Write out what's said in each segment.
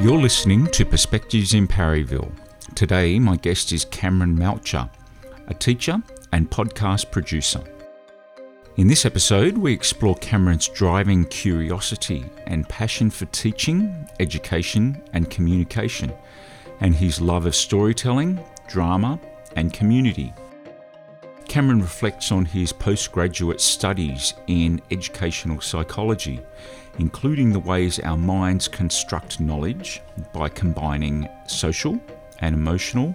You're listening to Perspectives in Parryville. Today, my guest is Cameron Malcher, a teacher and podcast producer. In this episode, we explore Cameron's driving curiosity and passion for teaching, education, and communication, and his love of storytelling, drama, and community. Cameron reflects on his postgraduate studies in educational psychology, including the ways our minds construct knowledge by combining social and emotional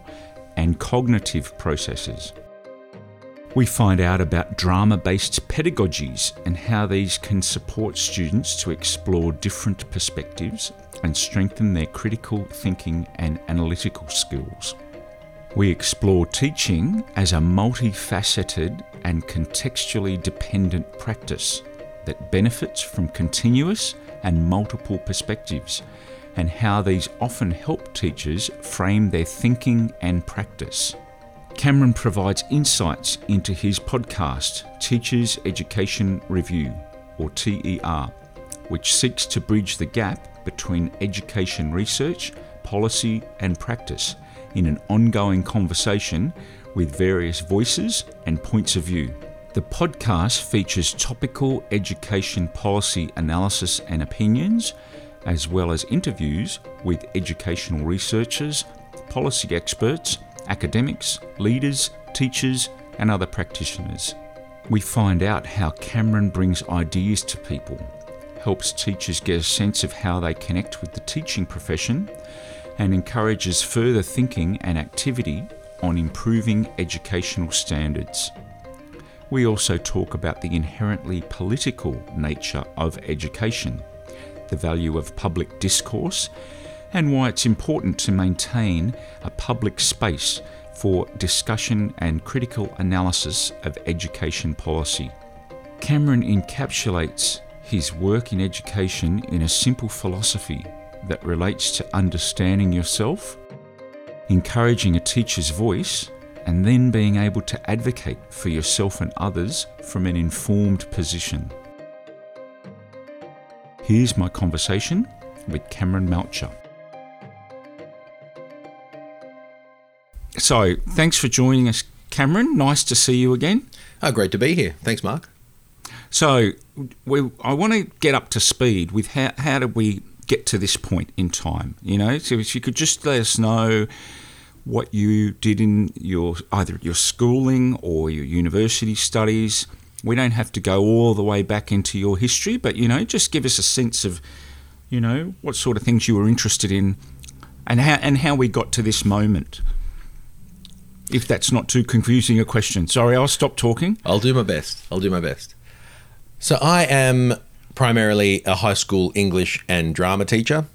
and cognitive processes. We find out about drama based pedagogies and how these can support students to explore different perspectives and strengthen their critical thinking and analytical skills. We explore teaching as a multifaceted and contextually dependent practice that benefits from continuous and multiple perspectives, and how these often help teachers frame their thinking and practice. Cameron provides insights into his podcast, Teachers Education Review, or TER, which seeks to bridge the gap between education research, policy, and practice in an ongoing conversation with various voices and points of view. The podcast features topical education policy analysis and opinions, as well as interviews with educational researchers, policy experts, academics, leaders, teachers, and other practitioners. We find out how Cameron brings ideas to people, helps teachers get a sense of how they connect with the teaching profession, and encourages further thinking and activity on improving educational standards. We also talk about the inherently political nature of education, the value of public discourse, and why it's important to maintain a public space for discussion and critical analysis of education policy. Cameron encapsulates his work in education in a simple philosophy that relates to understanding yourself, encouraging a teacher's voice, and then being able to advocate for yourself and others from an informed position. Here's my conversation with Cameron Malcher. So, thanks for joining us, Cameron. Nice to see you again. Oh, great to be here. Thanks, Mark. So, we, I want to get up to speed with how, how did we get to this point in time? You know, so if you could just let us know what you did in your either your schooling or your university studies. We don't have to go all the way back into your history, but you know, just give us a sense of, you know, what sort of things you were interested in, and how and how we got to this moment. If that's not too confusing a question, sorry, I'll stop talking. I'll do my best. I'll do my best. So I am primarily a high school English and drama teacher,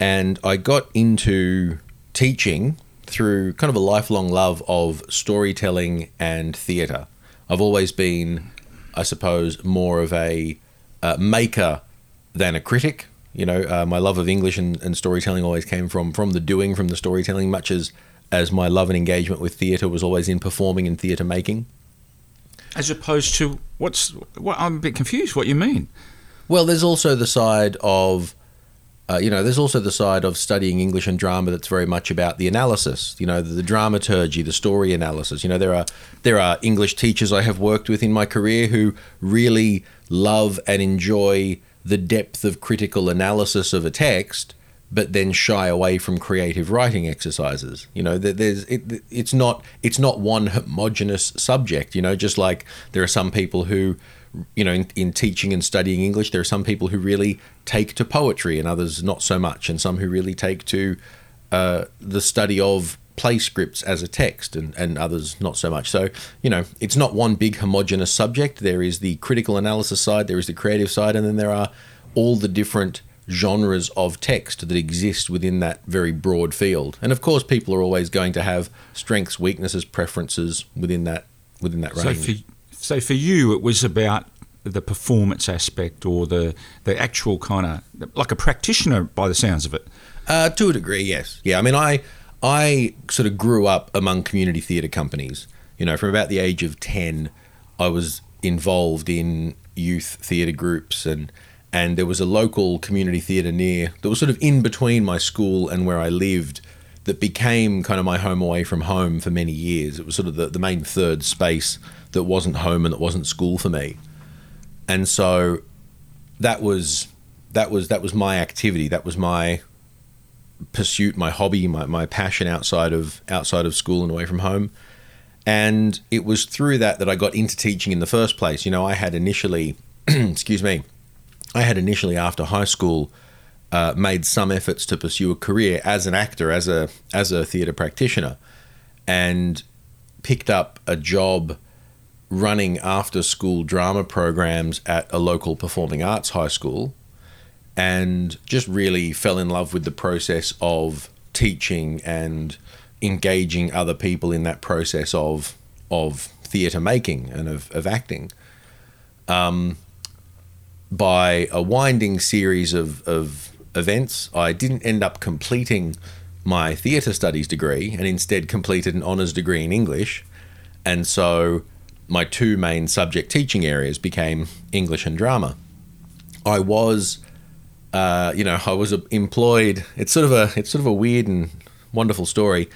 and I got into teaching through kind of a lifelong love of storytelling and theatre. I've always been, I suppose, more of a uh, maker than a critic. You know, uh, my love of English and, and, storytelling always came from from the doing, from the storytelling, much as as my love and engagement with theatre was always in performing and theatre making. As opposed to what's what? I'm a bit confused. What you mean? Well, there's also the side of uh, you know, there's also the side of studying English and drama that's very much about the analysis. You know, the, the, dramaturgy, the story analysis. You know, there are there are English teachers I have worked with in my career who really love and enjoy the depth of critical analysis of a text, but then shy away from creative writing exercises. You know, there's it, it's not it's not one homogenous subject. You know, just like there are some people who you know, in, in, teaching and studying English, there are some people who really take to poetry and others not so much, and some who really take to uh, the study of play scripts as a text and, and others not so much. So, you know, it's not one big homogenous subject. There is the critical analysis side, there is the creative side, and then there are all the different genres of text that exist within that very broad field. And of course, people are always going to have strengths, weaknesses, preferences within that within that range. So for, so for you, it was about the performance aspect or the the actual kind of like a practitioner by the sounds of it. Uh, to a degree, yes. Yeah, I mean, I I sort of grew up among community theatre companies. You know, from about the age of 10, I was involved in youth theatre groups and and there was a local community theatre near that was sort of in between my school and where I lived that became kind of my home away from home for many years. It was sort of the, the main third space that wasn't home and that wasn't school for me. And so that was that was that was my activity. That was my pursuit, my hobby, my, my passion outside of outside of school and away from home. And it was through that that I got into teaching in the first place. You know, I had initially, excuse me, I had initially after high school uh, made some efforts to pursue a career as an actor, as a as a theatre practitioner, and picked up a job running after school drama programs at a local performing arts high school, and just really fell in love with the process of teaching and engaging other people in that process of of theatre making and of, of acting. Um, by a winding series of, of events, I didn't end up completing my theatre studies degree and instead completed an honours degree in English. And so my two main subject teaching areas became English and drama. I was, uh, you know, I was employed. It's sort of a it's sort of a weird and wonderful story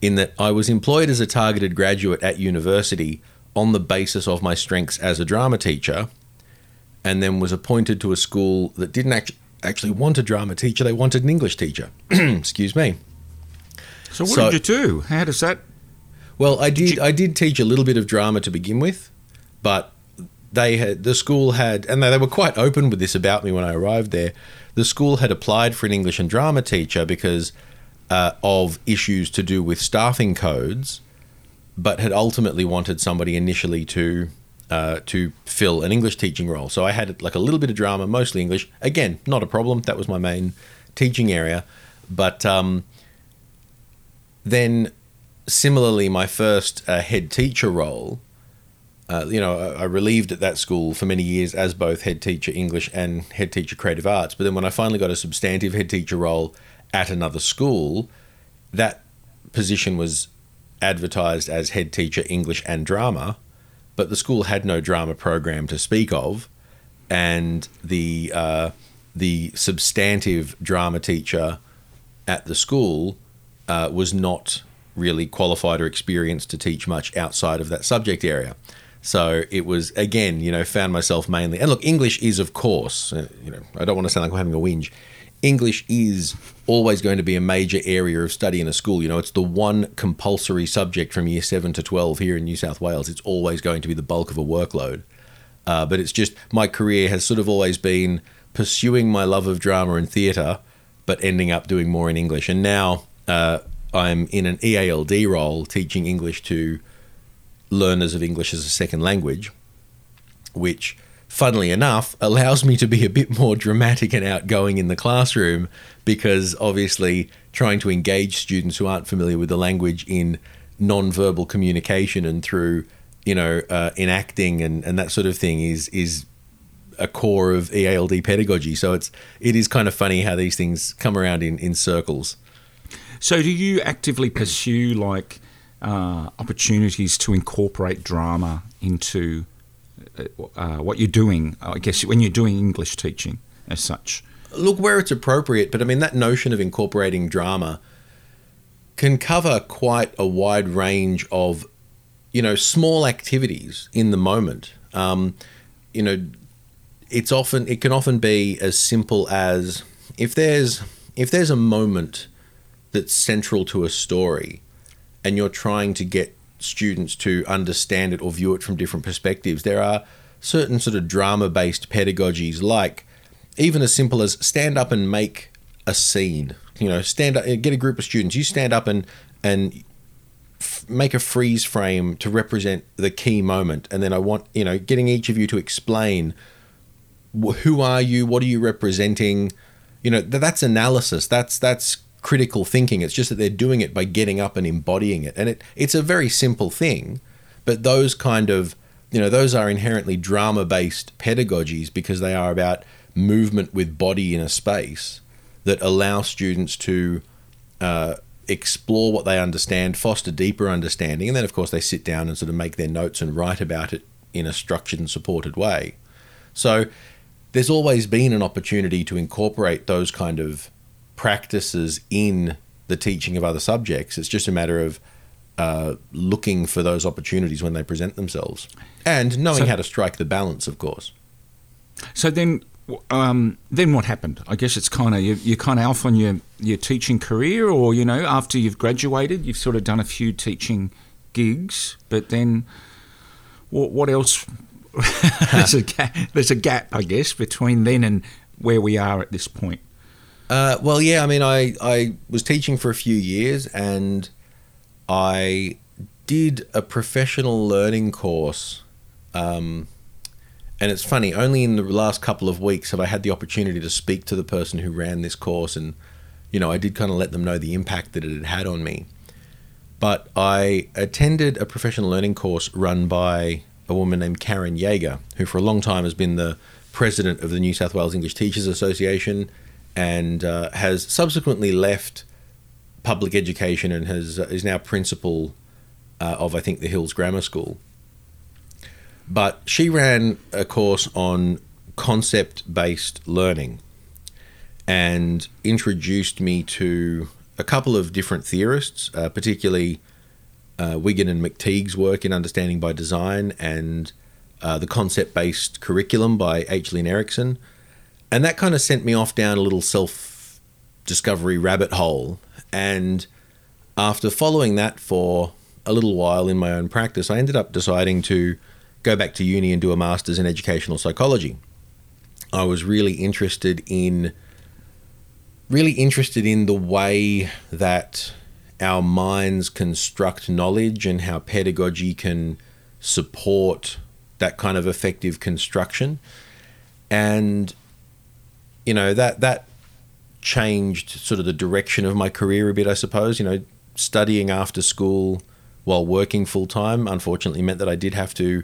in that I was employed as a targeted graduate at university on the basis of my strengths as a drama teacher, and then was appointed to a school that didn't actually actually want a drama teacher; they wanted an English teacher. Excuse me. So what so, did you do? How does that? Well, I did. did you... I did teach a little bit of drama to begin with, but they had the school had, and they were quite open with this about me when I arrived there. The school had applied for an English and drama teacher because uh, of issues to do with staffing codes, but had ultimately wanted somebody initially to uh, to fill an English teaching role. So I had like a little bit of drama, mostly English. Again, not a problem. That was my main teaching area. But um, then, similarly, my first uh, head teacher role. Uh, you know, I relieved at that school for many years as both head teacher English and head teacher creative arts. But then when I finally got a substantive head teacher role at another school, that position was advertised as head teacher English and drama, but the school had no drama program to speak of, and the uh, the substantive drama teacher at the school uh, was not really qualified or experienced to teach much outside of that subject area. So it was again, you know, found myself mainly. And look, English is of course, uh, you know, I don't want to sound like I'm having a whinge. English is always going to be a major area of study in a school. You know, it's the one compulsory subject from year seven to 12 here in New South Wales. It's always going to be the bulk of a workload. Uh, but it's just my career has sort of always been pursuing my love of drama and theatre, but ending up doing more in English. And now uh, I'm in an EALD role teaching English to learners of English as a second language, which funnily enough, allows me to be a bit more dramatic and outgoing in the classroom because obviously trying to engage students who aren't familiar with the language in non-verbal communication and through you know uh, enacting and, and that sort of thing is is a core of EALD pedagogy. So it's it is kind of funny how these things come around in, in circles. So do you actively pursue like uh, opportunities to incorporate drama into uh, what you're doing, I guess, when you're doing English teaching as such? Look, where it's appropriate, but I mean, that notion of incorporating drama can cover quite a wide range of, you know, small activities in the moment. Um, you know, it's often it can often be as simple as if there's if there's a moment that's central to a story and you're trying to get students to understand it or view it from different perspectives. There are certain sort of drama based pedagogies, like even as simple as stand up and make a scene. You know, stand up, get a group of students. You stand up and and make a freeze frame to represent the key moment, and then I want you know getting each of you to explain who are you, what are you representing. You know, that's analysis. That's that's critical thinking. It's just that they're doing it by getting up and embodying it. And it, it's a very simple thing, but those kind of, you know, those are inherently drama based pedagogies because they are about movement with body in a space that allow students to uh, explore what they understand, foster deeper understanding, and then of course they sit down and sort of make their notes and write about it in a structured and supported way. So there's always been an opportunity to incorporate those kind of practices in the teaching of other subjects. It's just a matter of uh, looking for those opportunities when they present themselves and knowing So- how to strike the balance, of course. So then, um, then what happened? I guess it's kind of you, you're kind of off on your your teaching career, or you know, after you've graduated, you've sort of done a few teaching gigs, but then what what else? there's a gap, there's a gap, I guess, between then and where we are at this point. Uh, well, yeah, I mean, I, I was teaching for a few years and I did a professional learning course. Um, and it's funny, only in the last couple of weeks have I had the opportunity to speak to the person who ran this course. And, you know, I did kind of let them know the impact that it had had on me. But I attended a professional learning course run by a woman named Karen Yager, who for a long time has been the president of the New South Wales English Teachers Association and uh, has subsequently left public education and has uh, is now principal uh, of I think the Hills Grammar School. But she ran a course on concept-based learning and introduced me to a couple of different theorists, uh, particularly uh, Wiggins and McTighe's work in Understanding by Design and uh, the concept-based curriculum by H. Lynn Erickson, and that kind of sent me off down a little self-discovery rabbit hole. And after following that for a little while in my own practice, I ended up deciding to go back to uni and do a master's in educational psychology. I was really interested in really interested in the way that our minds construct knowledge and how pedagogy can support that kind of effective construction. And you know, that that changed sort of the direction of my career a bit, I suppose. You know, studying after school while working full time unfortunately meant that I did have to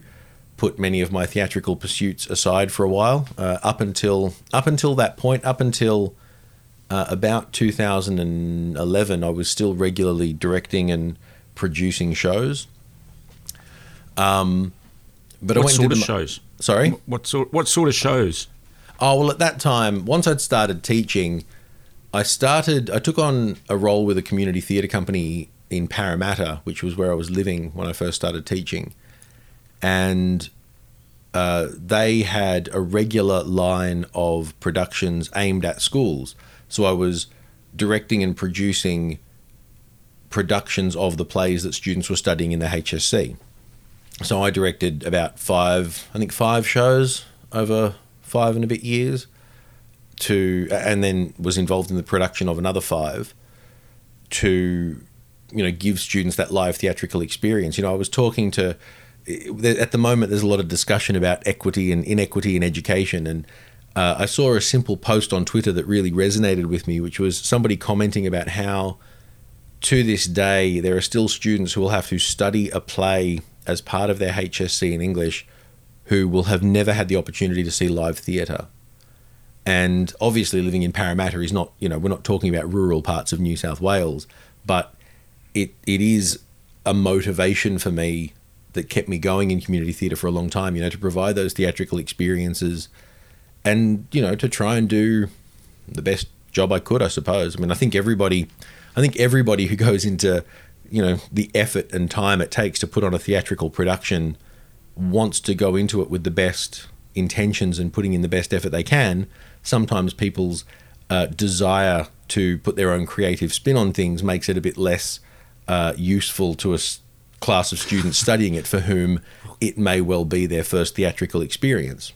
put many of my theatrical pursuits aside for a while. Uh, up until up until that point, up until uh, about 2011, I was still regularly directing and producing shows. Um, but I what went sort of shows? Sorry. What sort What sort of shows? Oh well, at that time, once I'd started teaching, I started. I took on a role with a community theatre company in Parramatta, which was where I was living when I first started teaching, and uh, they had a regular line of productions aimed at schools. So I was directing and producing productions of the plays that students were studying in the HSC. So I directed about five, I think five shows over five and a bit years to and then was involved in the production of another five to you know give students that live theatrical experience. You know i was talking to at the moment there's a lot of discussion about equity and inequity in education. And uh, i saw a simple post on twitter that really resonated with me which was somebody commenting about how to this day there are still students who will have to study a play as part of their hsc in english who will have never had the opportunity to see live theatre. And obviously, living in Parramatta is not, you know, we're not talking about rural parts of New South Wales, but it it is a motivation for me that kept me going in community theatre for a long time, you know, to provide those theatrical experiences and, you know, to try and do the best job I could, I suppose. I mean, I think everybody, I think everybody who goes into, you know, the effort and time it takes to put on a theatrical production wants to go into it with the best intentions and putting in the best effort they can. Sometimes people's uh, desire to put their own creative spin on things makes it a bit less uh, useful to a class of students studying it for whom it may well be their first theatrical experience.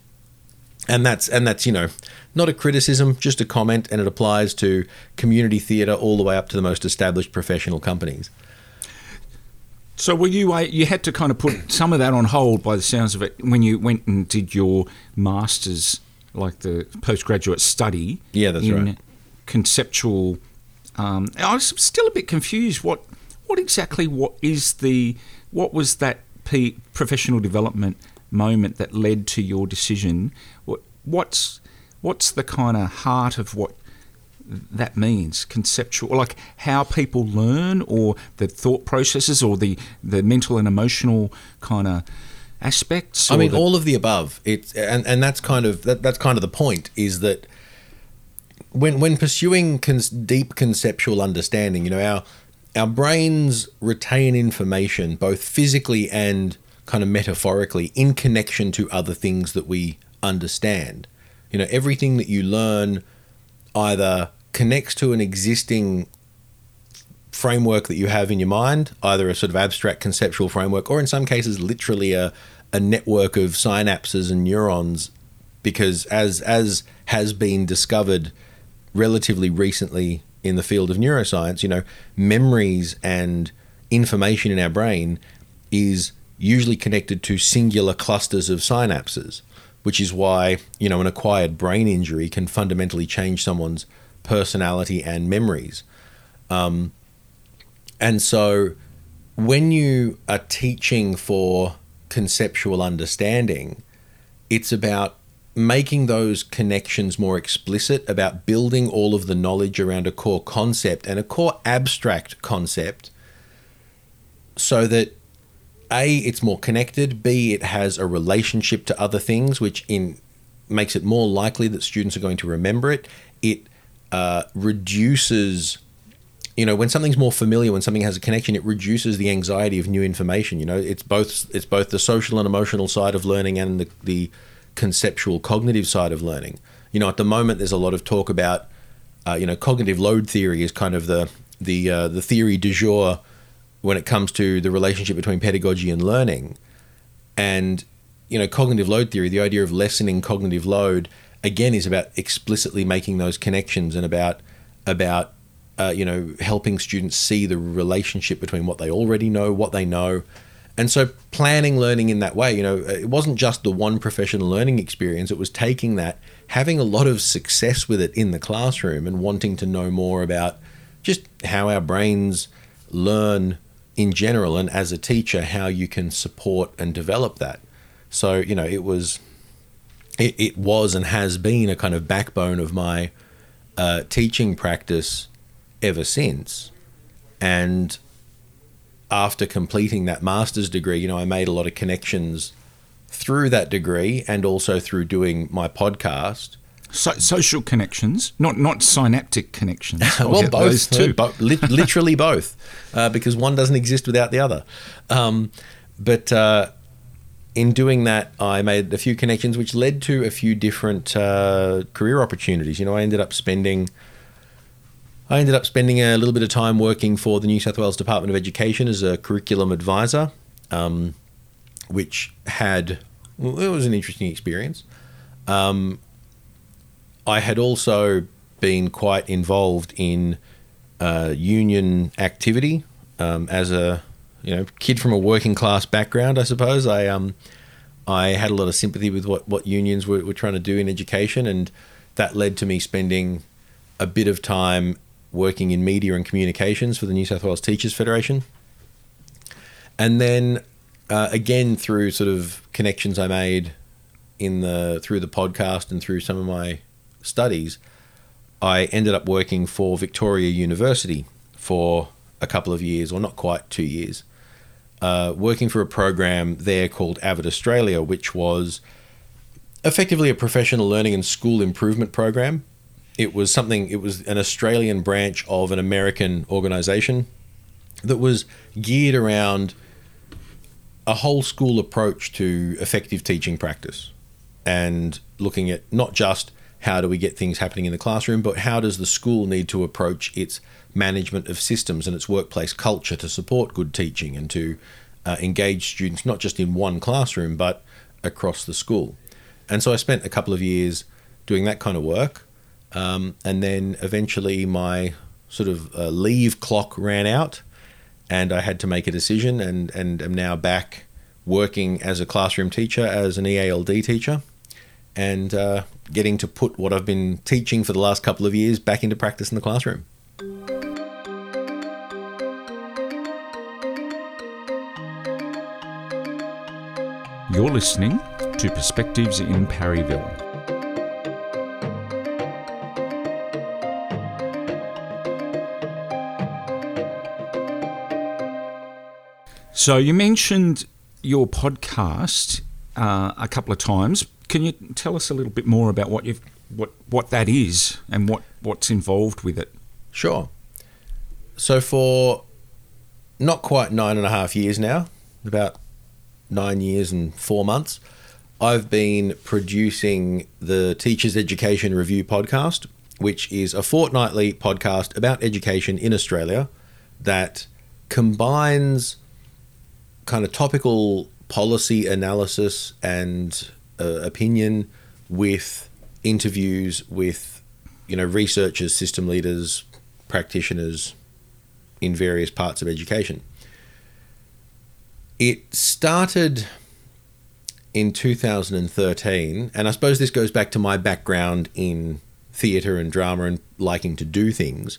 And that's and that's you know not a criticism, just a comment, and it applies to community theatre all the way up to the most established professional companies. So were you you had to kind of put some of that on hold by the sounds of it when you went and did your masters, like the postgraduate study. Yeah, that's in right. Conceptual. Um, I was still a bit confused. What what exactly what is the what was that P, professional development moment that led to your decision? What what's what's the kind of heart of what that means conceptual like how people learn or the thought processes or the the mental and emotional kind of aspects I mean, the- all of the above. It's and, and that's kind of that, that's kind of the point is that when when pursuing cons- deep conceptual understanding, you know, our our brains retain information both physically and kind of metaphorically in connection to other things that we understand. You know, everything that you learn either connects to an existing framework that you have in your mind, either a sort of abstract conceptual framework, or in some cases, literally a, a network of synapses and neurons. Because as as has been discovered relatively recently in the field of neuroscience, you know, memories and information in our brain is usually connected to singular clusters of synapses, which is why, you know, an acquired brain injury can fundamentally change someone's personality and memories. Um, and so when you are teaching for conceptual understanding, it's about making those connections more explicit, about building all of the knowledge around a core concept and a core abstract concept so that a it's more connected. B it has a relationship to other things which in makes it more likely that students are going to remember it. It uh, reduces you know when something's more familiar when something has a connection it reduces the anxiety of new information you know? It's both it's both the social and emotional side of learning and the, the conceptual cognitive side of learning. You know at the moment there's a lot of talk about uh, you know cognitive load theory is kind of the the uh, the theory du jour when it comes to the relationship between pedagogy and learning. And you know cognitive load theory the idea of lessening cognitive load again is about explicitly making those connections and about about uh, you know helping students see the relationship between what they already know what they know. And so planning learning in that way you know it wasn't just the one professional learning experience it was taking that having a lot of success with it in the classroom and wanting to know more about just how our brains learn in general and as a teacher how you can support and develop that. So you know it was it, it was and has been a kind of backbone of my uh, teaching practice ever since. And after completing that master's degree you know i made a lot of connections through that degree and also through doing my podcast so, social connections, not not synaptic connections. Well, get both, too. bo- li- literally both, uh, because one doesn't exist without the other. Um, but uh, in doing that, I made a few connections, which led to a few different uh, career opportunities. You know, I ended up spending. I ended up spending a little bit of time working for the New South Wales Department of Education as a curriculum advisor, um, which had well, it was an interesting experience. Um, I had also been quite involved in uh, union activity um, as a you know kid from a working class background. I suppose I um I had a lot of sympathy with what what unions were, were trying to do in education, and that led to me spending a bit of time working in media and communications for the New South Wales Teachers Federation, and then uh, again through sort of connections I made in the through the podcast and through some of my studies, I ended up working for Victoria University for a couple of years, or not quite two years, uh, working for a program there called Avid Australia, which was effectively a professional learning and school improvement program. It was something, it was an Australian branch of an American organization that was geared around a whole school approach to effective teaching practice and looking at not just how do we get things happening in the classroom, but how does the school need to approach its management of systems and its workplace culture to support good teaching and to uh, engage students not just in one classroom but across the school. And so I spent a couple of years doing that kind of work. Um, and then eventually my sort of uh, leave clock ran out and I had to make a decision and, and am now back working as a classroom teacher, as an EALD teacher and uh, getting to put what I've been teaching for the last couple of years back into practice in the classroom. You're listening to Perspectives in Parryville. So you mentioned your podcast uh, a couple of times, can you tell us a little bit more about what you've what what that is and what what's involved with it? Sure. So for not quite nine and a half years now, about nine years and four months, I've been producing the Teachers Education Review podcast, which is a fortnightly podcast about education in Australia that combines kind of topical policy analysis and uh, opinion with interviews with you know researchers, system leaders, practitioners in various parts of education. It started in 2013, and I suppose this goes back to my background in theatre and drama and liking to do things.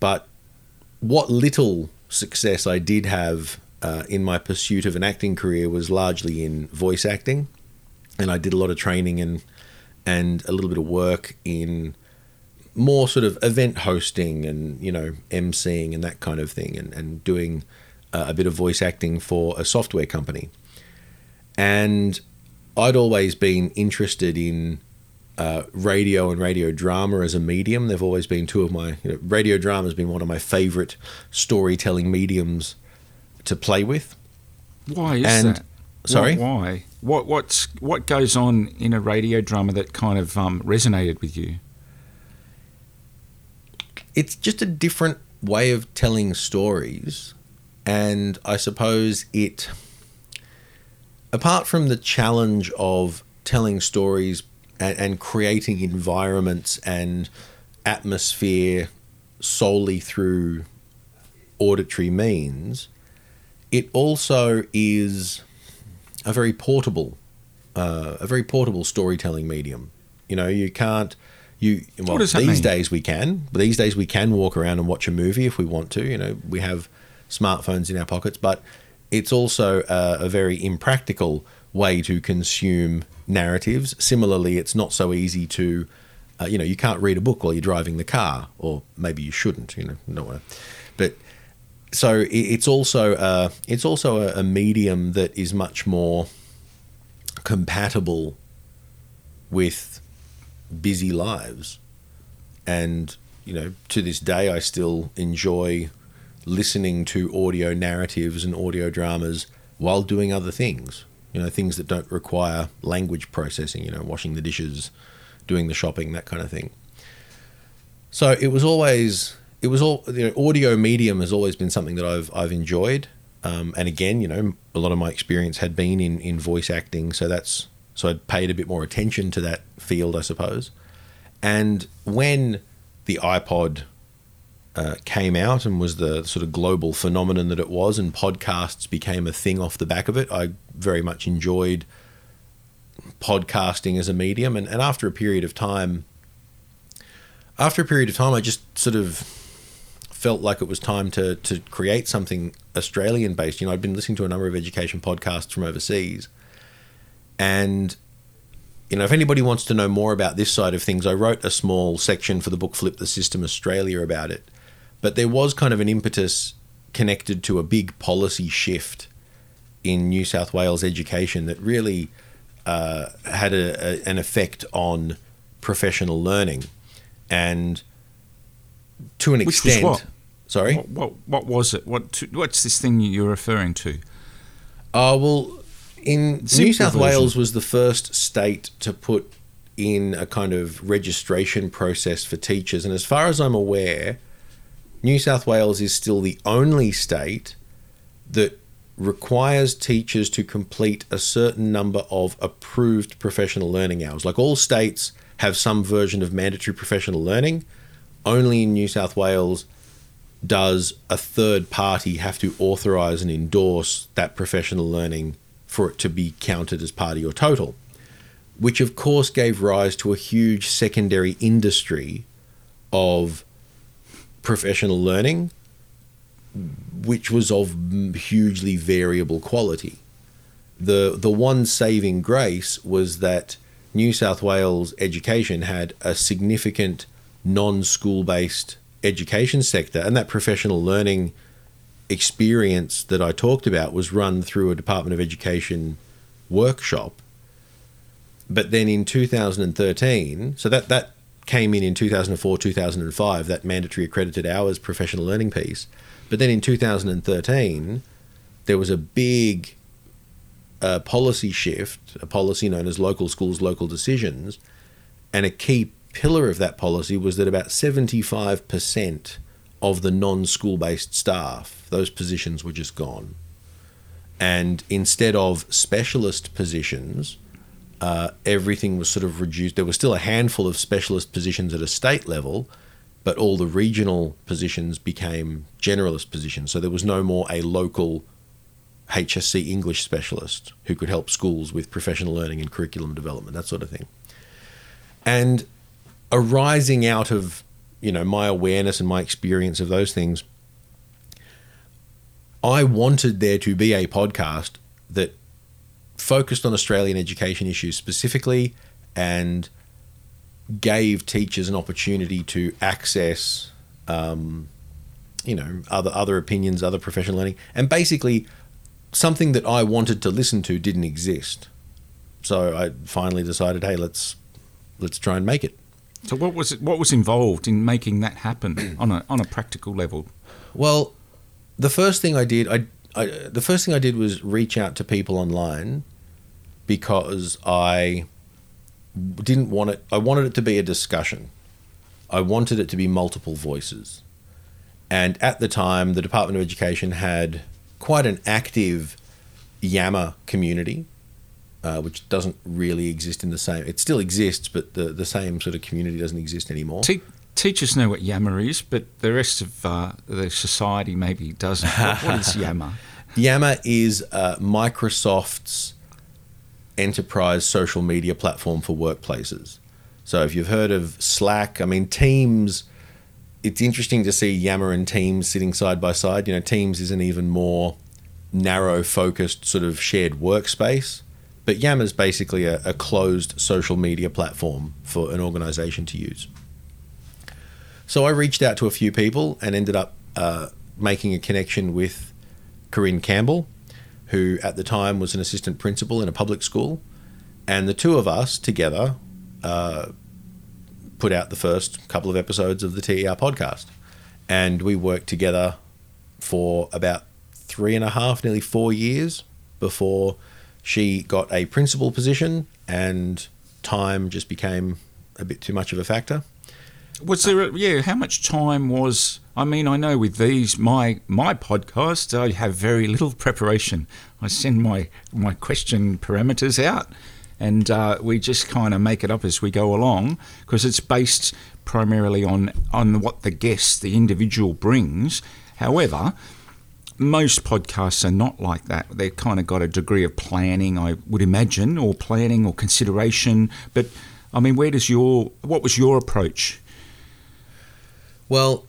But what little success I did have uh, in my pursuit of an acting career was largely in voice acting, and I did a lot of training and and a little bit of work in more sort of event hosting and you know emceeing and that kind of thing, and and doing uh, a bit of voice acting for a software company. And I'd always been interested in uh, radio and radio drama as a medium. They've always been two of my you know, radio drama has been one of my favorite storytelling mediums to play with. Why is And- that? sorry? Why? What what's what goes on in a radio drama that kind of um, resonated with you? It's just a different way of telling stories, and I suppose it. Apart from the challenge of telling stories and, and creating environments and atmosphere solely through auditory means, it also is a very portable, uh, a very portable storytelling medium. You know, you can't. You well, these mean? days we can. But these days we can walk around and watch a movie if we want to. You know, we have smartphones in our pockets, but it's also a, a very impractical way to consume narratives. Similarly, it's not so easy to, uh, you know, you can't read a book while you're driving the car, or maybe you shouldn't. You know, no, but so it's also uh, it's also a, a medium that is much more compatible with busy lives, and you know to this day I still enjoy listening to audio narratives and audio dramas while doing other things. You know things that don't require language processing. You know washing the dishes, doing the shopping, that kind of thing. So it was always it was all you know audio medium has always been something that I've I've enjoyed. Um, and again, you know, a lot of my experience had been in in voice acting, so that's so I'd paid a bit more attention to that field, I suppose. And when the iPod uh, came out and was the sort of global phenomenon that it was, and podcasts became a thing off the back of it, I very much enjoyed podcasting as a medium. And, and after a period of time, after a period of time, I just sort of felt like it was time to to create something Australian based. You know, I'd been listening to a number of education podcasts from overseas, and you know, if anybody wants to know more about this side of things, I wrote a small section for the book Flip the System Australia about it. But there was kind of an impetus connected to a big policy shift in New South Wales education that really uh, had a, a, an effect on professional learning, and to an Which extent? Sorry. What, what what was it? What what's this thing you're referring to? Oh well, in New South. Wales was the first state to put in a kind of registration process for teachers, and as far as I'm aware, New South Wales is still the only state that requires teachers to complete a certain number of approved professional learning hours. Like all states have some version of mandatory professional learning. Only in New South Wales does a third party have to authorize and endorse that professional learning for it to be counted as part of your total, which of course gave rise to a huge secondary industry of professional learning, which was of hugely variable quality. The, the one saving grace was that New South Wales education had a significant non school based education sector, and that professional learning experience that I talked about was run through a Department of Education workshop. But then in 2013, so that, that came in in 2004, 2005, that mandatory accredited hours professional learning piece. But then in 2013, there was a big uh, policy shift, a policy known as local schools, local decisions. And a key pillar of that policy was that about 75% of the non school based staff, those positions were just gone. And instead of specialist positions, uh, everything was sort of reduced. There was still a handful of specialist positions at a state level, but all the regional positions became generalist positions. So there was no more a local HSC English specialist who could help schools with professional learning and curriculum development, that sort of thing. And arising out of you know my awareness and my experience of those things, I wanted there to be a podcast that focused on Australian education issues specifically and gave teachers an opportunity to access, um, you know, other other opinions, other professional learning, and basically something that I wanted to listen to didn't exist. So I finally decided, hey, let's let's try and make it. So what was it, what was involved in making that happen on a on a practical level? Well, the first thing I did, I, I the first thing I did was reach out to people online because I didn't want it. I wanted it to be a discussion. I wanted it to be multiple voices, and at the time, the Department of Education had quite an active Yammer community, uh, which doesn't really exist in the same. It still exists, but the the same sort of community doesn't exist anymore. Te- teachers know what Yammer is, but the rest of uh, the society maybe doesn't. what, what is Yammer? Yammer is uh, Microsoft's enterprise social media platform for workplaces. So if you've heard of Slack, I mean Teams it's interesting to see Yammer and Teams sitting side by side. You know, Teams is an even more narrow focused sort of shared workspace. But Yammer is basically a, a, closed social media platform for an organization to use. So I reached out to a few people and ended up uh, making a connection with Corinne Campbell, who at the time was an assistant principal in a public school. And the two of us together uh, put out the first couple of episodes of the TER podcast. And we worked together for about three and a half, nearly four years before she got a principal position and time just became a bit too much of a factor. Was there, a, yeah, how much time was, I mean, I know with these, my my podcast, I have very little preparation. I send my, my question parameters out and uh, we just kind of make it up as we go along because it's based primarily on on what the guest, the individual brings. However, most podcasts are not like that. They've kind of got a degree of planning, I would imagine, or planning or consideration. But I mean, where does your what was your approach? Well,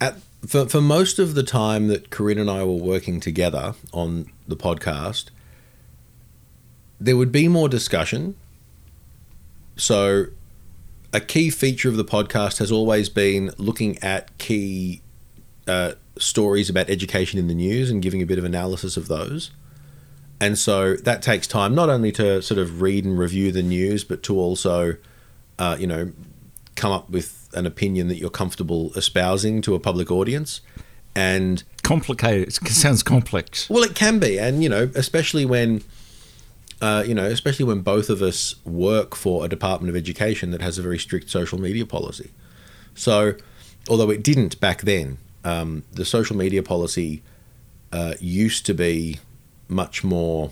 at, for for most of the time that Corinne and I were working together on the podcast, there would be more discussion. So, a key feature of the podcast has always been looking at key uh, stories about education in the news and giving a bit of analysis of those. And so that takes time, not only to sort of read and review the news, but to also, uh, you know, come up with an opinion that you're comfortable espousing to a public audience. And complicated. It sounds complex. Well, it can be, and you know, especially when uh, you know, especially when both of us work for a Department of Education that has a very strict social media policy. So, although it didn't back then, um, the social media policy uh, used to be much more,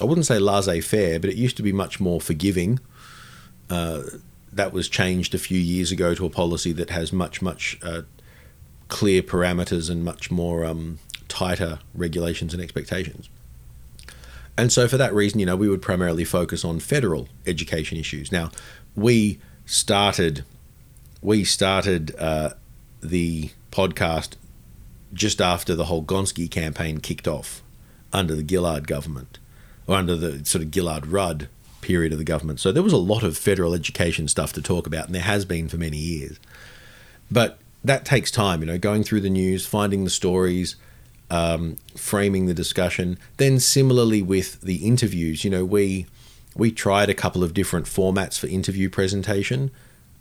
I wouldn't say laissez faire, but it used to be much more forgiving. Uh, that was changed a few years ago to a policy that has much, much uh, clear parameters and much more um, tighter regulations and expectations. And so, for that reason, you know, we would primarily focus on federal education issues. Now, we started we started uh, the podcast just after the whole Gonski campaign kicked off under the Gillard government, or under the sort of Gillard Rudd period of the government. So there was a lot of federal education stuff to talk about, and there has been for many years. But that takes time, you know, going through the news, finding the stories, um, framing the discussion. Then similarly with the interviews, you know, we we tried a couple of different formats for interview presentation,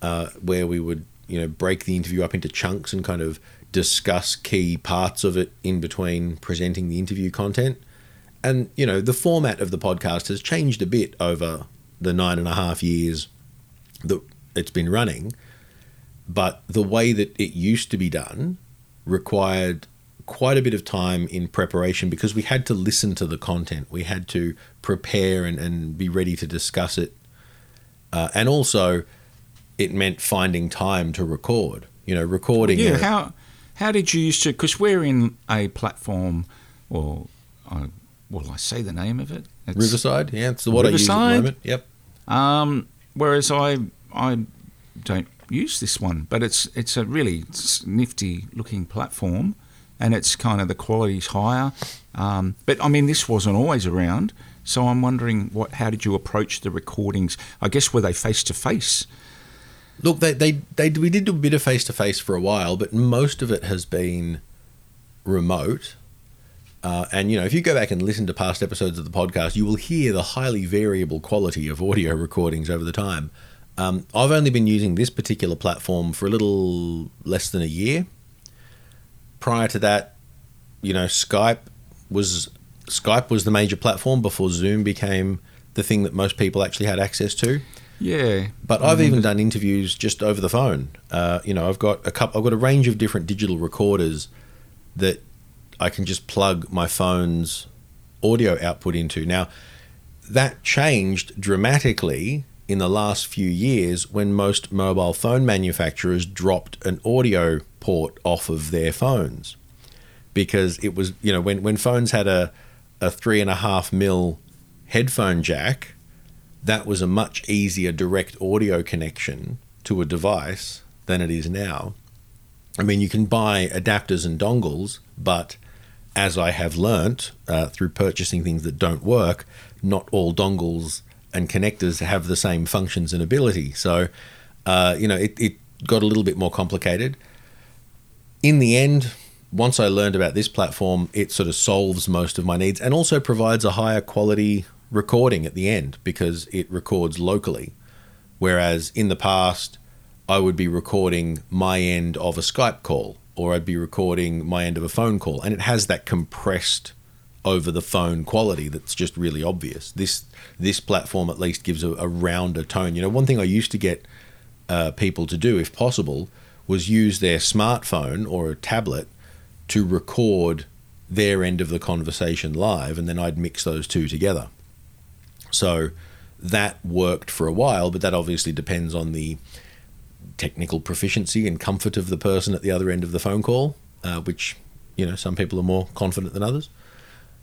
uh, where we would you know break the interview up into chunks and kind of discuss key parts of it in between presenting the interview content. And you know, the format of the podcast has changed a bit over the nine and a half years that it's been running. But the way that it used to be done required quite a bit of time in preparation because we had to listen to the content. We had to prepare and, and be ready to discuss it. Uh, and also, it meant finding time to record. You know, recording. Yeah. a- How how did you used to? Because we're in a platform, or uh, well, I say the name of it. It's, Riverside. Yeah, it's the what I use at the moment. Yep. Um, whereas I I don't use this one, but it's it's a really nifty looking platform, and it's kind of the quality's higher. Um, but I mean, this wasn't always around, so I'm wondering what how did you approach the recordings? I guess were they face to face? Look, they, they, they we did do a bit of face to face for a while, but most of it has been remote. Uh, and you know, if you go back and listen to past episodes of the podcast, you will hear the highly variable quality of audio recordings over the time. Um, I've only been using this particular platform for a little less than a year. Prior to that, you know, Skype was Skype was the major platform before Zoom became the thing that most people actually had access to. Yeah, But I've even done interviews just over the phone. Uh, you know, I've got a couple. I've got a range of different digital recorders that I can just plug my phone's audio output into. Now, that changed dramatically in the last few years when most mobile phone manufacturers dropped an audio port off of their phones because it was you know when when phones had a a three and a half mil headphone jack that was a much easier direct audio connection to a device than it is now. I mean, you can buy adapters and dongles, but as I have learnt uh, through purchasing things that don't work, not all dongles and connectors have the same functions and ability. So, uh, you know, it, it got a little bit more complicated. In the end, once I learned about this platform, it sort of solves most of my needs and also provides a higher quality recording at the end because it records locally. Whereas in the past, I would be recording my end of a Skype call or I'd be recording my end of a phone call, and it has that compressed over the phone quality that's just really obvious. This this platform at least gives a, a rounder tone. You know, one thing I used to get uh, people to do, if possible, was use their smartphone or a tablet to record their end of the conversation live, and then I'd mix those two together. So that worked for a while, but that obviously depends on the technical proficiency and comfort of the person at the other end of the phone call, uh, which you know some people are more confident than others.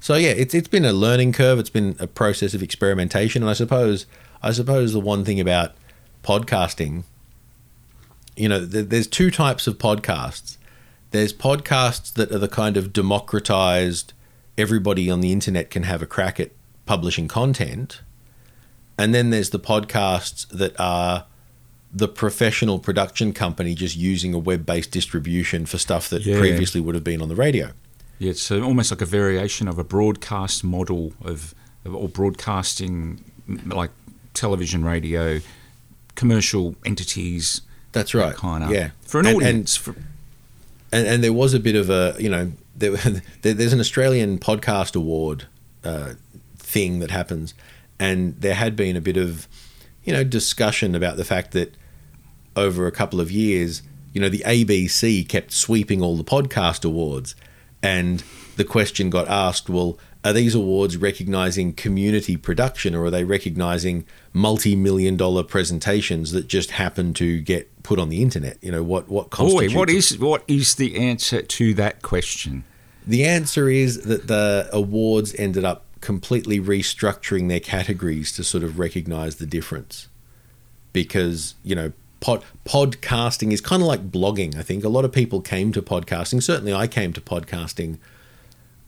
So yeah, it's it's been a learning curve. It's been a process of experimentation, and I suppose I suppose the one thing about podcasting, you know, th- there's two types of podcasts. There's podcasts that are the kind of democratized, everybody on the internet can have a crack at publishing content, and then there's the podcasts that are the professional production company just using a web-based distribution for stuff that Yeah. previously would have been on the radio. Yeah, it's almost like a variation of a broadcast model of, of or broadcasting like television, radio, commercial entities. That's right. Kind of. Yeah. For an And- and- audience. for, and, and there was a bit of a you know there, there, there's an Australian podcast award uh, thing that happens, and there had been a bit of you know discussion about the fact that over a couple of years, you know, the ABC kept sweeping all the podcast awards, and the question got asked, well. Are these awards recognizing community production or are they recognizing multi million dollar presentations that just happen to get put on the internet? You know, what, what boy, constitutes what is what is the answer to that question? The answer is that the awards ended up completely restructuring their categories to sort of recognize the difference. Because, you know, pod, podcasting is kind of like blogging, I think. A lot of people came to podcasting. Certainly, I came to podcasting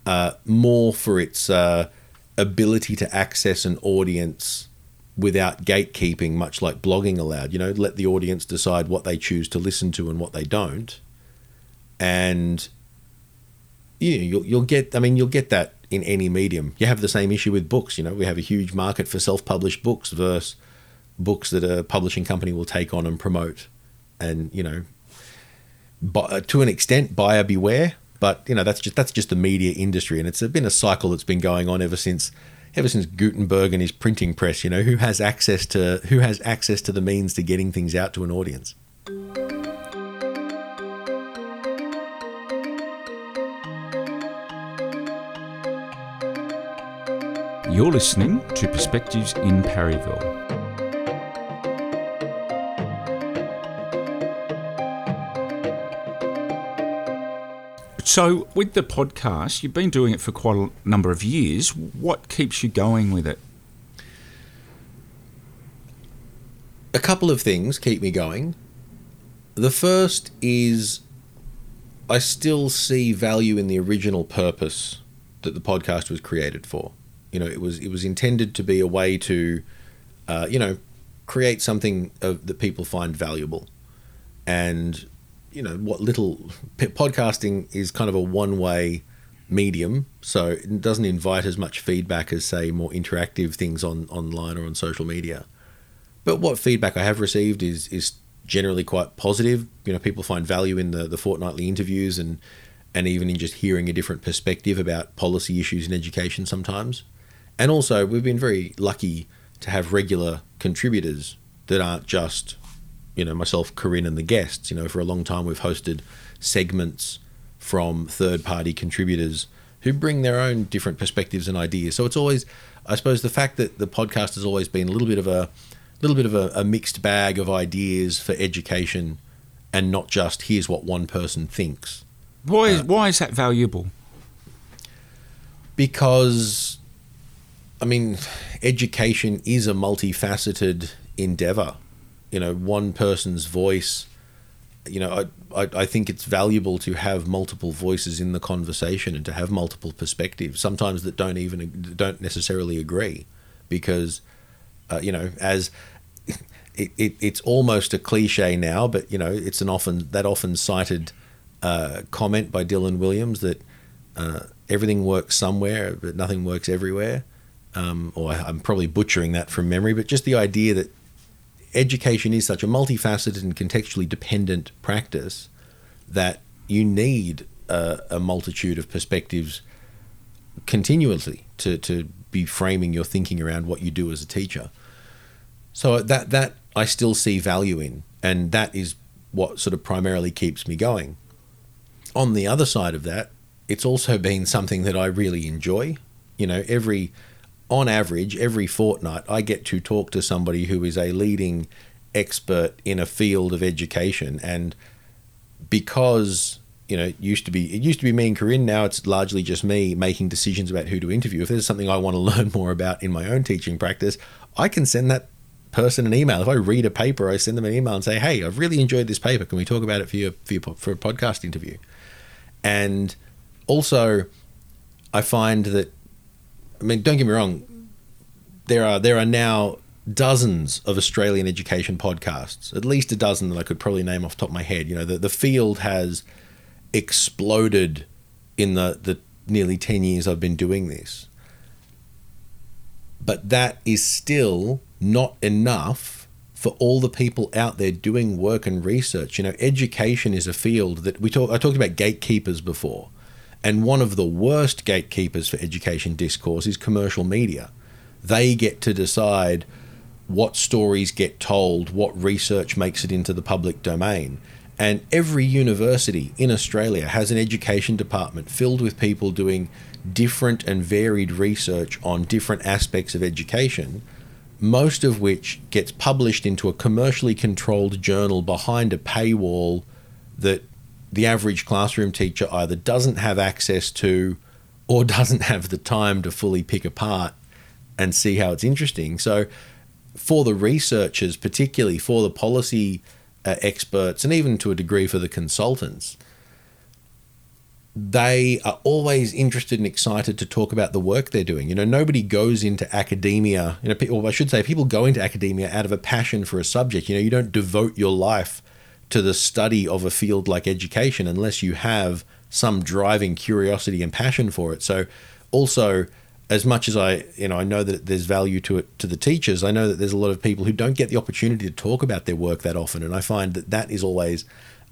uh, more for its uh, ability to access an audience without gatekeeping, much like blogging allowed. You know, let the audience decide what they choose to listen to and what they don't. And you know, you'll, you'll get. I mean, you'll get that in any medium. You have the same issue with books. You know, we have a huge market for self-published books versus books that a publishing company will take on and promote, and you know, but uh, to an extent, buyer beware. But you know, that's just that's just the media industry, and it's been a cycle that's been going on ever since ever since Gutenberg and his printing press. You know, who has access to who has access to the means to getting things out to an audience. You're listening to Perspectives in Parryville. So, with the podcast, you've been doing it for quite a number of years. What keeps you going with it? A couple of things keep me going. The first is I still see value in the original purpose that the podcast was created for. You know, it was it was intended to be a way to, uh, you know, create something of, that people find valuable, and you know what little podcasting is kind of a one way medium, so it doesn't invite as much feedback as say more interactive things on online or on social media. But what feedback I have received is is generally quite positive. You know, people find value in the the fortnightly interviews and and even in just hearing a different perspective about policy issues in education sometimes. And also, we've been very lucky to have regular contributors that aren't just, you know, myself, Corinne, and the guests. You know, for a long time, we've hosted segments from third party contributors who bring their own different perspectives and ideas. So it's always, I suppose, the fact that the podcast has always been a little bit of a little bit of a, a mixed bag of ideas for education and not just here's what one person thinks. Why is, uh, why is that valuable? Because I mean, education is a multifaceted endeavor. You know, one person's voice. You know, I, I, think it's valuable to have multiple voices in the conversation and to have multiple perspectives. Sometimes that don't even don't necessarily agree, because, uh, you know, as it, it, it's almost a cliche now, but you know, it's an often that often cited uh, comment by Dylan Williams that uh, everything works somewhere, but nothing works everywhere um, or I'm probably butchering that from memory, but just the idea that education is such a multifaceted and contextually dependent practice that you need a, a multitude of perspectives continuously to, to be framing your thinking around what you do as a teacher. So that that I still see value in, and that is what sort of primarily keeps me going. On the other side of that, it's also been something that I really enjoy. You know, every on average, every fortnight, I get to talk to somebody who is a leading expert in a field of education. And because, you know, it used to be it used to be me and Corinne, now it's largely just me making decisions about who to interview. If there's something I want to learn more about in my own teaching practice, I can send that person an email. If I read a paper, I send them an email and say, "Hey, I've really enjoyed this paper. Can we talk about it for your for, your, for a podcast interview?" And also, I find that I mean, don't get me wrong. There are there are now dozens of Australian education podcasts, at least a dozen that I could probably name off the top of my head. You know, the, the field has exploded in the, the nearly 10 years I've been doing this. But that is still not enough for all the people out there doing work and research. You know, education is a field that we talk I talked about gatekeepers before. And one of the worst gatekeepers for education discourse is commercial media. They get to decide what stories get told, what research makes it into the public domain. And every university in Australia has an education department filled with people doing different and varied research on different aspects of education, most of which gets published into a commercially controlled journal behind a paywall that the average classroom teacher either doesn't have access to or doesn't have the time to fully pick apart and see how it's interesting. So, for the researchers, particularly for the policy uh, experts, and even to a degree for the consultants, they are always interested and excited to talk about the work they're doing. You know, nobody goes into academia, you know, or I should say, people go into academia out of a passion for a subject. You know, you don't devote your life to the study of a field like education unless you have some driving curiosity and passion for it. So also as much as I, you know, I know that there's value to it to the teachers, I know that there's a lot of people who don't get the opportunity to talk about their work that often, and I find that that is always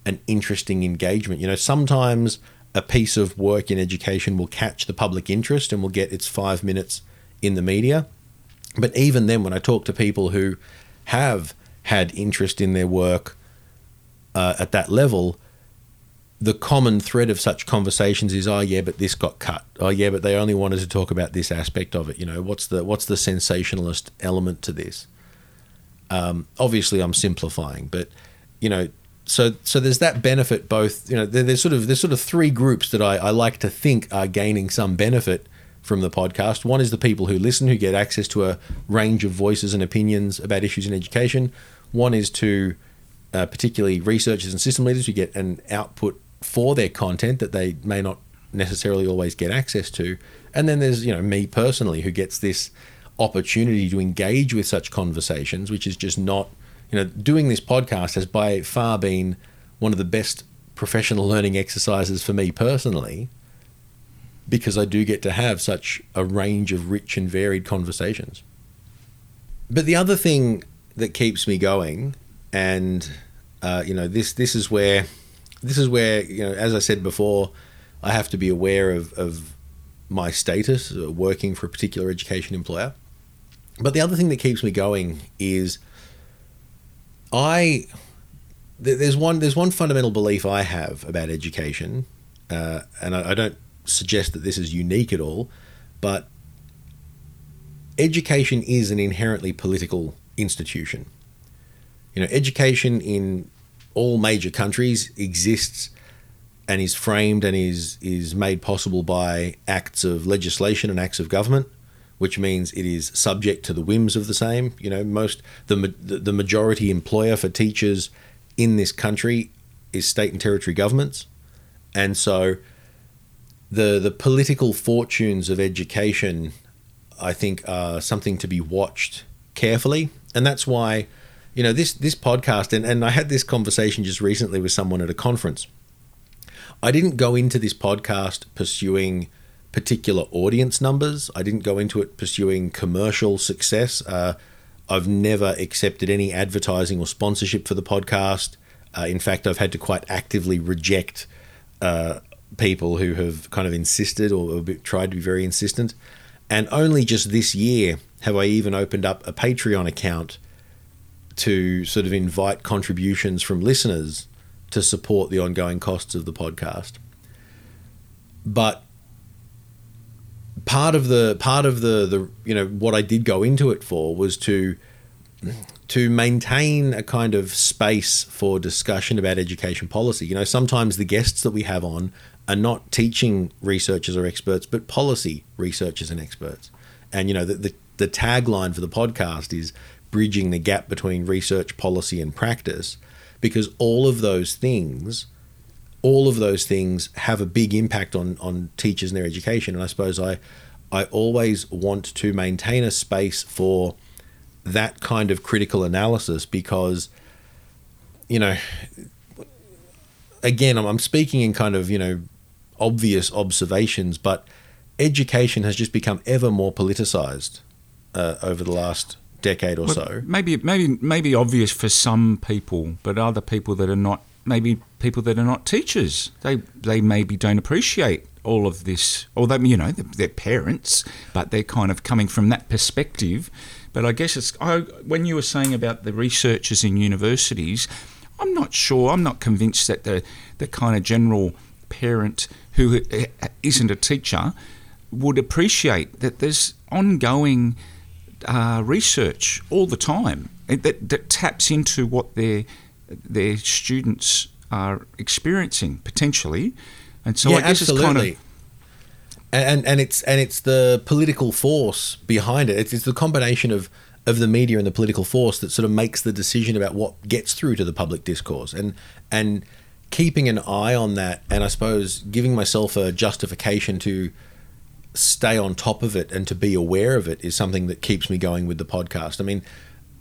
an interesting engagement. You know, sometimes a piece of work in education will catch the public interest and will get its five minutes in the media, but even then, when I talk to people who have had interest in their work uh, at that level, the common thread of such conversations is, oh yeah, but this got cut. Oh yeah, but they only wanted to talk about this aspect of it. You know, what's the what's the sensationalist element to this? Um, obviously, I'm simplifying, but you know, so so there's that benefit. Both you know, there, there's sort of there's sort of three groups that I, I like to think are gaining some benefit from the podcast. One is the people who listen, who get access to a range of voices and opinions about issues in education. One is to uh, particularly researchers and system leaders who get an output for their content that they may not necessarily always get access to. And then there's, you know, me personally who gets this opportunity to engage with such conversations, which is just not, you know, doing this podcast has by far been one of the best professional learning exercises for me personally because I do get to have such a range of rich and varied conversations. But the other thing that keeps me going, and uh, you know, this this is where this is where you know, as I said before, I have to be aware of, of my status uh, working for a particular education employer. But the other thing that keeps me going is I there's one there's one fundamental belief I have about education, uh, and I, I don't suggest that this is unique at all, but education is an inherently political institution. You know, education in all major countries exists and is framed and is is made possible by acts of legislation and acts of government, which means it is subject to the whims of the same. You know, most the the majority employer for teachers in this country is state and territory governments, and so the the political fortunes of education, I think, are something to be watched carefully, and that's why you know this this podcast and, and i had this conversation just recently with someone at a conference. I didn't go into this podcast pursuing particular audience numbers. I didn't go into it pursuing commercial success. Uh, i've never accepted any advertising or sponsorship for the podcast. Uh, in fact i've had to quite actively reject uh, people who have kind of insisted or tried to be very insistent. And only just this year have i even opened up a patreon account to sort of invite contributions from listeners to support the ongoing costs of the podcast. But part of the part of the the you know what I did go into it for was to to maintain a kind of space for discussion about education policy. You know, sometimes the guests that we have on are not teaching researchers or experts, but policy researchers and experts. And you know, the the, the tagline for the podcast is bridging the gap between research, policy, and practice, because all of those things, all of those things have a big impact on on teachers and their education. And I suppose I I always want to maintain a space for that kind of critical analysis because you know again I'm, I'm speaking in kind of you know obvious observations but education has just become ever more politicized uh, over the last decade or well, so. Maybe maybe maybe obvious for some people, but other people that are not maybe people that are not teachers. They they maybe don't appreciate all of this, or they you know they're parents, but they're kind of coming from that perspective. But I guess it's I, when you were saying about the researchers in universities, I'm not sure. I'm not convinced that the the kind of general parent who eh, isn't a teacher would appreciate that there's ongoing uh, research all the time that, that taps into what their their students are experiencing potentially, and so yeah, I guess absolutely. it's kind of and and it's and it's the political force behind it. It's, it's the combination of of the media and the political force that sort of makes the decision about what gets through to the public discourse and and keeping an eye on that and I suppose giving myself a justification to stay on top of it and to be aware of it is something that keeps me going with the podcast. I mean,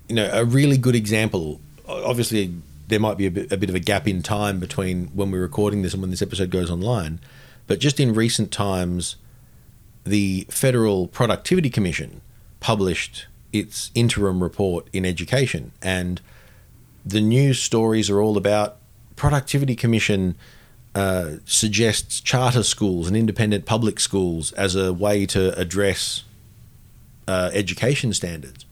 you know, a really good example, obviously there might be a bit, a bit of a gap in time between when we're recording this and when this episode goes online. But just in recent times, the Federal Productivity Commission published its interim report in education, and the news stories are all about Productivity Commission uh, suggests charter schools and independent public schools as a way to address uh, education standards.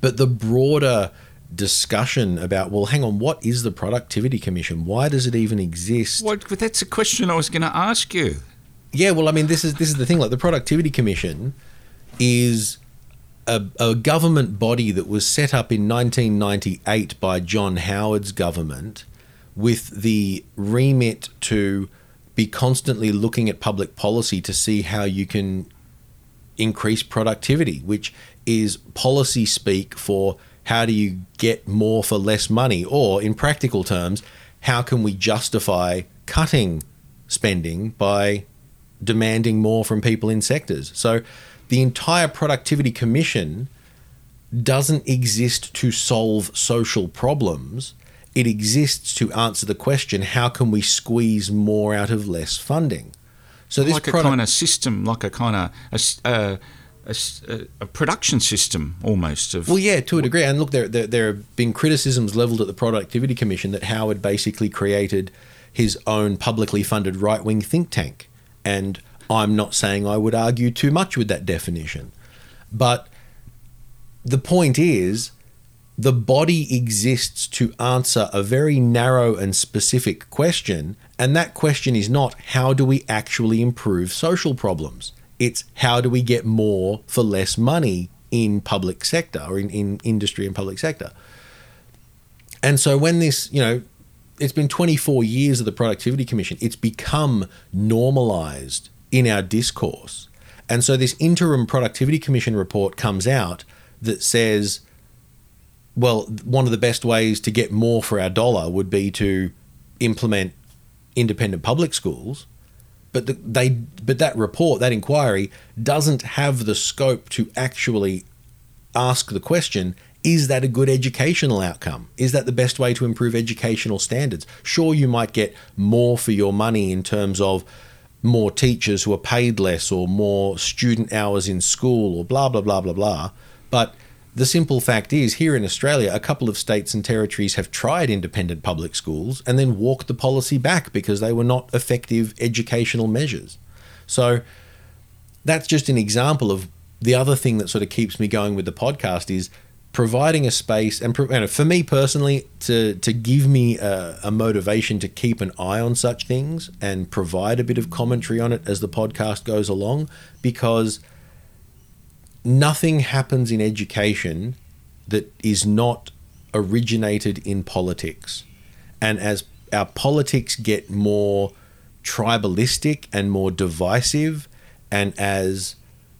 But the broader discussion about, well, hang on, what is the Productivity Commission? Why does it even exist? Well, that's a question I was going to ask you. Yeah, well, I mean, this is this is the thing. Like the Productivity Commission is a, a government body that was set up in 1998 by John Howard's government with the remit to be constantly looking at public policy to see how you can increase productivity, which is policy speak for how do you get more for less money, or in practical terms, how can we justify cutting spending by demanding more from people in sectors? So the entire Productivity Commission doesn't exist to solve social problems. It exists to answer the question how can we squeeze more out of less funding? So this like a kind of system, like a kind of a, a, a, a, production system almost of. Well, yeah, to a degree. And look, there, there there have been criticisms levelled at the Productivity Commission that Howard basically created his own publicly funded right wing think tank, and I'm not saying I would argue too much with that definition, but the point is the body exists to answer a very narrow and specific question. And that question is not how do we actually improve social problems? It's how do we get more for less money in public sector or in, in industry and public sector. And so when this, you know, it's been 24 years of the Productivity Commission, it's become normalized in our discourse. And so this interim Productivity Commission report comes out that says, well, one of the best ways to get more for our dollar would be to implement independent public schools. But the, they, but that report, that inquiry, doesn't have the scope to actually ask the question: Is that a good educational outcome? Is that the best way to improve educational standards? Sure, you might get more for your money in terms of more teachers who are paid less, or more student hours in school, or blah blah blah blah blah. But the simple fact is, here in Australia, a couple of states and territories have tried independent public schools and then walked the policy back because they were not effective educational measures. So that's just an example of the other thing that sort of keeps me going with the podcast is providing a space and for me personally to to give me a, a, motivation to keep an eye on such things and provide a bit of commentary on it as the podcast goes along because nothing happens in education that is not originated in politics. And as our politics get more tribalistic and more divisive, and as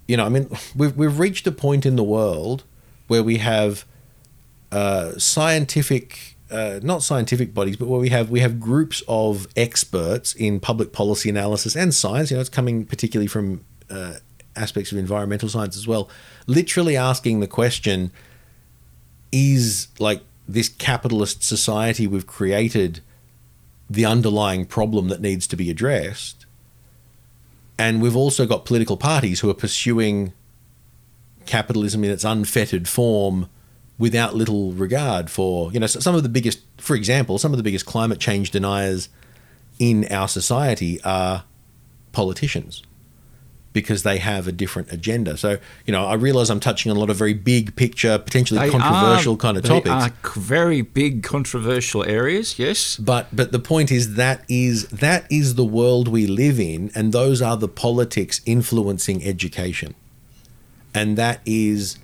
you know, I mean, we've, we've reached a point in the world where we have uh, scientific, uh, not scientific bodies, but where we have we have groups of experts in public policy analysis and science. You know, it's coming particularly from uh, aspects of environmental science as well, literally asking the question is like this capitalist society we've created the underlying problem that needs to be addressed. And we've also got political parties who are pursuing capitalism in its unfettered form without little regard for, you know, some of the biggest, for example, some of the biggest climate change deniers in our society are politicians because they have a different agenda. So, you know, I realize I'm touching on a lot of very big picture, potentially they controversial are, kind of uh, topics. Are very big controversial areas, yes. But but the point is that is that is the world we live in and those are the politics influencing education. And that is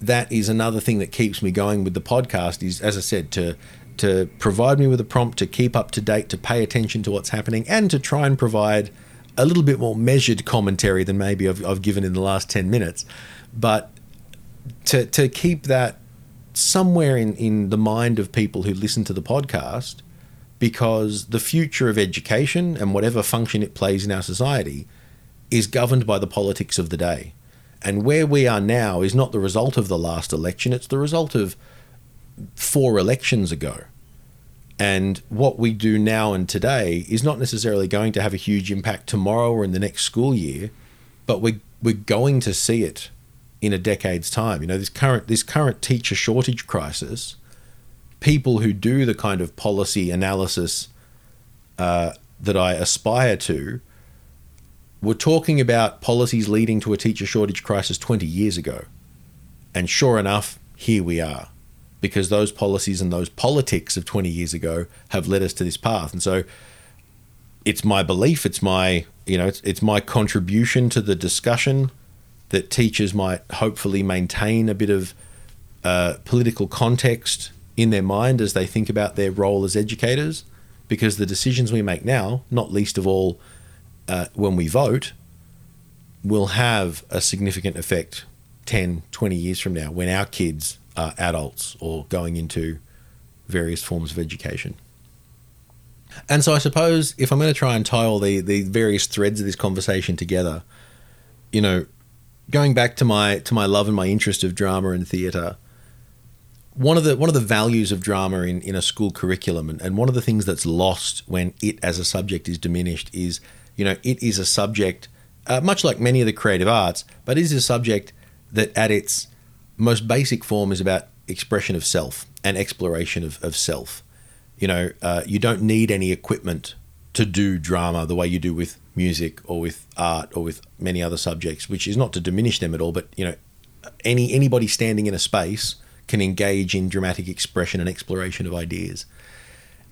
that is another thing that keeps me going with the podcast is as I said to to provide me with a prompt to keep up to date, to pay attention to what's happening and to try and provide a little bit more measured commentary than maybe I've, I've given in the last 10 minutes. But to, to keep that somewhere in, in the mind of people who listen to the podcast, because the future of education and whatever function it plays in our society is governed by the politics of the day. And where we are now is not the result of the last election, it's the result of four elections ago. And what we do now and today is not necessarily going to have a huge impact tomorrow or in the next school year, but we're, we're going to see it in a decade's time. You know, this current this current teacher shortage crisis, people who do the kind of policy analysis uh, that I aspire to were talking about policies leading to a teacher shortage crisis 20 years ago. And sure enough, here we are, because those policies and those politics of 20 years ago have led us to this path. And so it's my belief, it's my, you know, it's, it's my contribution to the discussion that teachers might hopefully maintain a bit of uh, political context in their mind as they think about their role as educators, because the decisions we make now, not least of all uh, when we vote, will have a significant effect 10, 20 years from now when our kids are adults or going into various forms of education. And so I suppose if I'm going to try and tie all the, the various threads of this conversation together, you know, going back to my to my love and my interest of drama and theatre, one of the one of the values of drama in, in a school curriculum and, and one of the things that's lost when it as a subject is diminished is, you know, it is a subject, uh, much like many of the creative arts, but it is a subject that at its most basic form is about expression of self and exploration of, of self. You know, uh, you don't need any equipment to do drama the way you do with music or with art or with many other subjects, which is not to diminish them at all, but you know, any anybody standing in a space can engage in dramatic expression and exploration of ideas.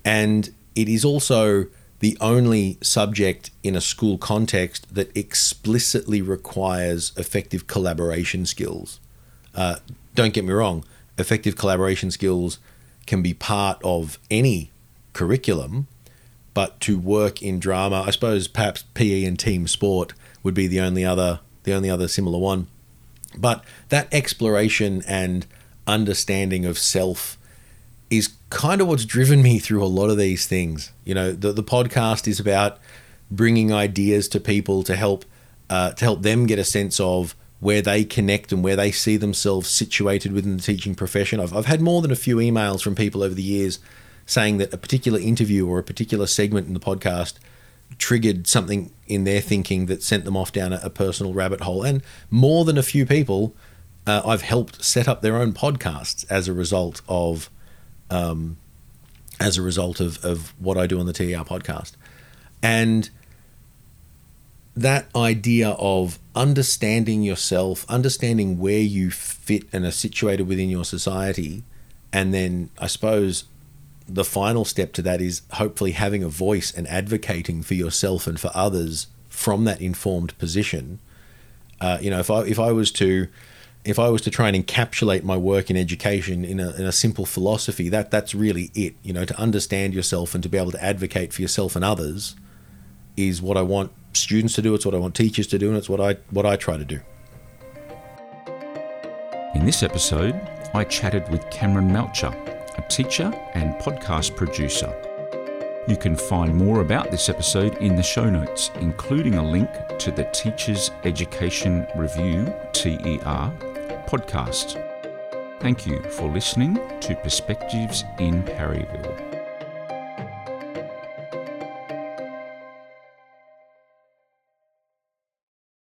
And it is also the only subject in a school context that explicitly requires effective collaboration skills. Uh, don't get me wrong, effective collaboration skills can be part of any curriculum, but to work in drama, I suppose perhaps PE and team sport would be the only other the only other similar one. But that exploration and understanding of self is kind of what's driven me through a lot of these things. You know, the the podcast is about bringing ideas to people to help uh, to help them get a sense of where they connect and where they see themselves situated within the teaching profession. I've, I've had more than a few emails from people over the years saying that a particular interview or a particular segment in the podcast triggered something in their thinking that sent them off down a, a personal rabbit hole. And more than a few people uh, I've helped set up their own podcasts as a result of um, as a result of, of what I do on the TER podcast. And that idea of understanding yourself, understanding where you fit and are situated within your society, and then I suppose the final step to that is hopefully having a voice and advocating for yourself and for others from that informed position. Uh, you know, if I if I was to if I was to try and encapsulate my work in education in a, in a simple philosophy, that that's really it. You know, to understand yourself and to be able to advocate for yourself and others is what I want students to do. It's what I want teachers to do, and it's what I what I try to do. In this episode, I chatted with Cameron Malcher, a teacher and podcast producer. You can find more about this episode in the show notes, including a link to the Teachers Education Review TER podcast. Thank you for listening to Perspectives in Parryville.